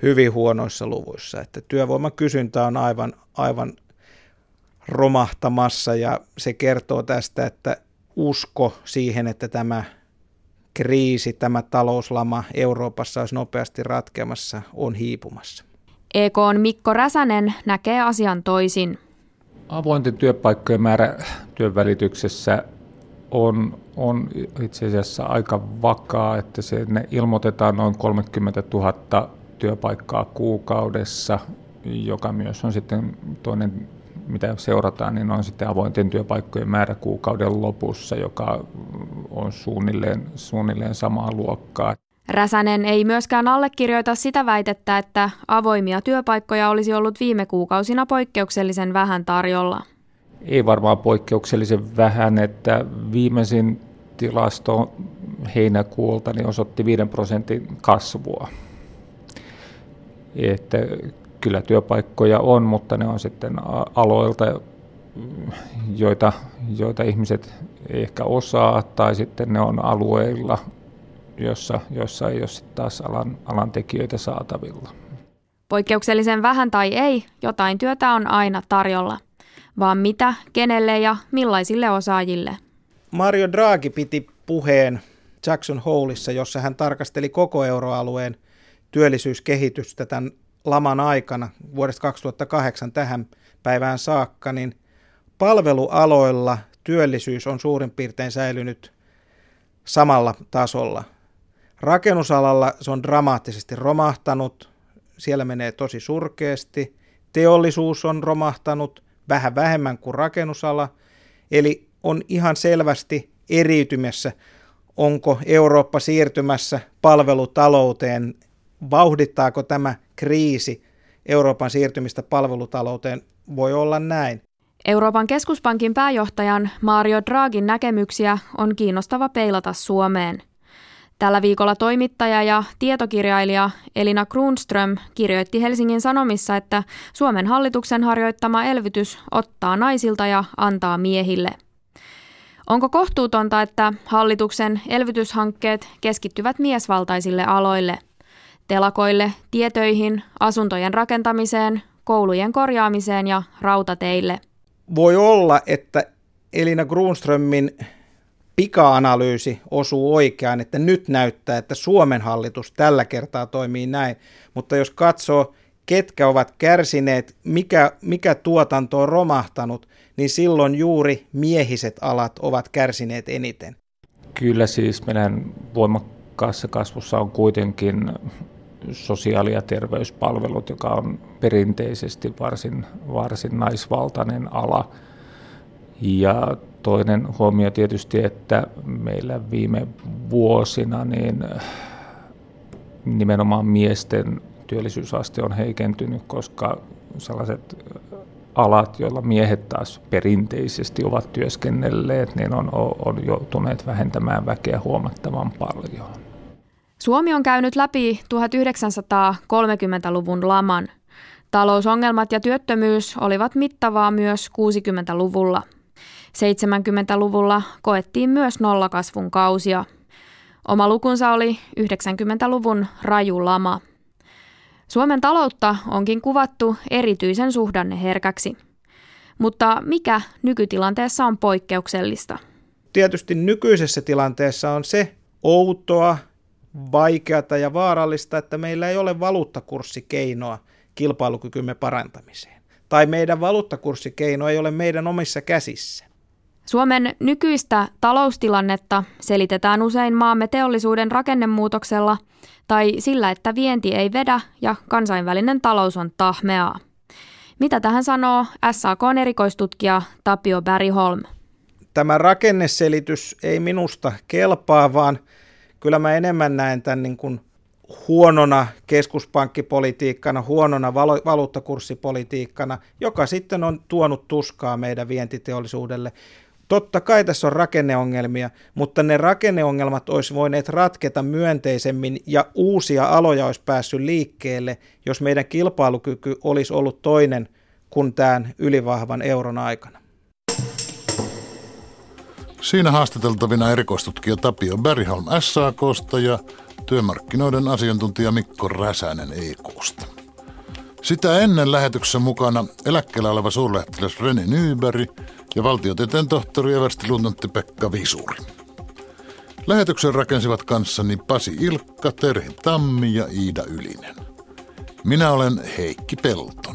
Hyvin huonoissa luvuissa, että työvoiman kysyntä on aivan, aivan romahtamassa ja se kertoo tästä, että usko siihen, että tämä kriisi, tämä talouslama Euroopassa olisi nopeasti ratkeamassa, on hiipumassa. EK on Mikko Räsänen näkee asian toisin. Avointen työpaikkojen määrä työnvälityksessä on, on itse asiassa aika vakaa, että se, ne ilmoitetaan noin 30 000 työpaikkaa kuukaudessa, joka myös on sitten toinen, mitä seurataan, niin on sitten avointen työpaikkojen määrä kuukauden lopussa, joka on suunnilleen, suunnilleen samaa luokkaa. Räsänen ei myöskään allekirjoita sitä väitettä, että avoimia työpaikkoja olisi ollut viime kuukausina poikkeuksellisen vähän tarjolla. Ei varmaan poikkeuksellisen vähän, että viimeisin tilasto heinäkuulta niin osoitti 5 prosentin kasvua. Että kyllä työpaikkoja on, mutta ne on sitten aloilta, joita, joita ihmiset ehkä osaa, tai sitten ne on alueilla, jossa, jossa ei ole sitten taas alan, alan tekijöitä saatavilla. Poikkeuksellisen vähän tai ei, jotain työtä on aina tarjolla. Vaan mitä, kenelle ja millaisille osaajille. Mario Draghi piti puheen Jackson Holeissa, jossa hän tarkasteli koko euroalueen työllisyyskehitystä tämän laman aikana vuodesta 2008 tähän päivään saakka, niin palvelualoilla työllisyys on suurin piirtein säilynyt samalla tasolla. Rakennusalalla se on dramaattisesti romahtanut, siellä menee tosi surkeasti. Teollisuus on romahtanut vähän vähemmän kuin rakennusala, eli on ihan selvästi eriytymässä, onko Eurooppa siirtymässä palvelutalouteen, vauhdittaako tämä kriisi Euroopan siirtymistä palvelutalouteen, voi olla näin. Euroopan keskuspankin pääjohtajan Mario Draghin näkemyksiä on kiinnostava peilata Suomeen – Tällä viikolla toimittaja ja tietokirjailija Elina Kruunström kirjoitti Helsingin Sanomissa, että Suomen hallituksen harjoittama elvytys ottaa naisilta ja antaa miehille. Onko kohtuutonta, että hallituksen elvytyshankkeet keskittyvät miesvaltaisille aloille? Telakoille, tietöihin, asuntojen rakentamiseen, koulujen korjaamiseen ja rautateille. Voi olla, että Elina Grunströmin pika-analyysi osuu oikeaan, että nyt näyttää, että Suomen hallitus tällä kertaa toimii näin. Mutta jos katsoo, ketkä ovat kärsineet, mikä, mikä tuotanto on romahtanut, niin silloin juuri miehiset alat ovat kärsineet eniten. Kyllä siis meidän voimakkaassa kasvussa on kuitenkin sosiaali- ja terveyspalvelut, joka on perinteisesti varsin, varsin naisvaltainen ala. Ja Toinen huomio tietysti, että meillä viime vuosina niin nimenomaan miesten työllisyysaste on heikentynyt, koska sellaiset alat, joilla miehet taas perinteisesti ovat työskennelleet, niin on, on joutuneet vähentämään väkeä huomattavan paljon. Suomi on käynyt läpi 1930-luvun laman. Talousongelmat ja työttömyys olivat mittavaa myös 60-luvulla – 70-luvulla koettiin myös nollakasvun kausia. Oma lukunsa oli 90-luvun raju lama. Suomen taloutta onkin kuvattu erityisen suhdanneherkäksi. Mutta mikä nykytilanteessa on poikkeuksellista? Tietysti nykyisessä tilanteessa on se outoa, vaikeata ja vaarallista, että meillä ei ole valuuttakurssikeinoa kilpailukykymme parantamiseen. Tai meidän valuuttakurssikeino ei ole meidän omissa käsissä. Suomen nykyistä taloustilannetta selitetään usein maamme teollisuuden rakennemuutoksella tai sillä, että vienti ei vedä ja kansainvälinen talous on tahmeaa. Mitä tähän sanoo SAKn erikoistutkija Tapio Bergholm? Tämä rakenneselitys ei minusta kelpaa, vaan kyllä mä enemmän näen tämän niin kuin huonona keskuspankkipolitiikkana, huonona valuuttakurssipolitiikkana, joka sitten on tuonut tuskaa meidän vientiteollisuudelle. Totta kai tässä on rakenneongelmia, mutta ne rakenneongelmat olisi voineet ratketa myönteisemmin ja uusia aloja olisi päässyt liikkeelle, jos meidän kilpailukyky olisi ollut toinen kuin tämän ylivahvan euron aikana. Siinä haastateltavina erikoistutkija Tapio Bergholm SAKsta ja työmarkkinoiden asiantuntija Mikko Räsänen EKsta. Sitä ennen lähetyksessä mukana eläkkeellä oleva suurlähettiläs Rene Nyberg ja valtiotieteen tohtori Eversti Luntantti Pekka Visuri. Lähetyksen rakensivat kanssani Pasi Ilkka, Terhi Tammi ja Iida Ylinen. Minä olen Heikki Pelto.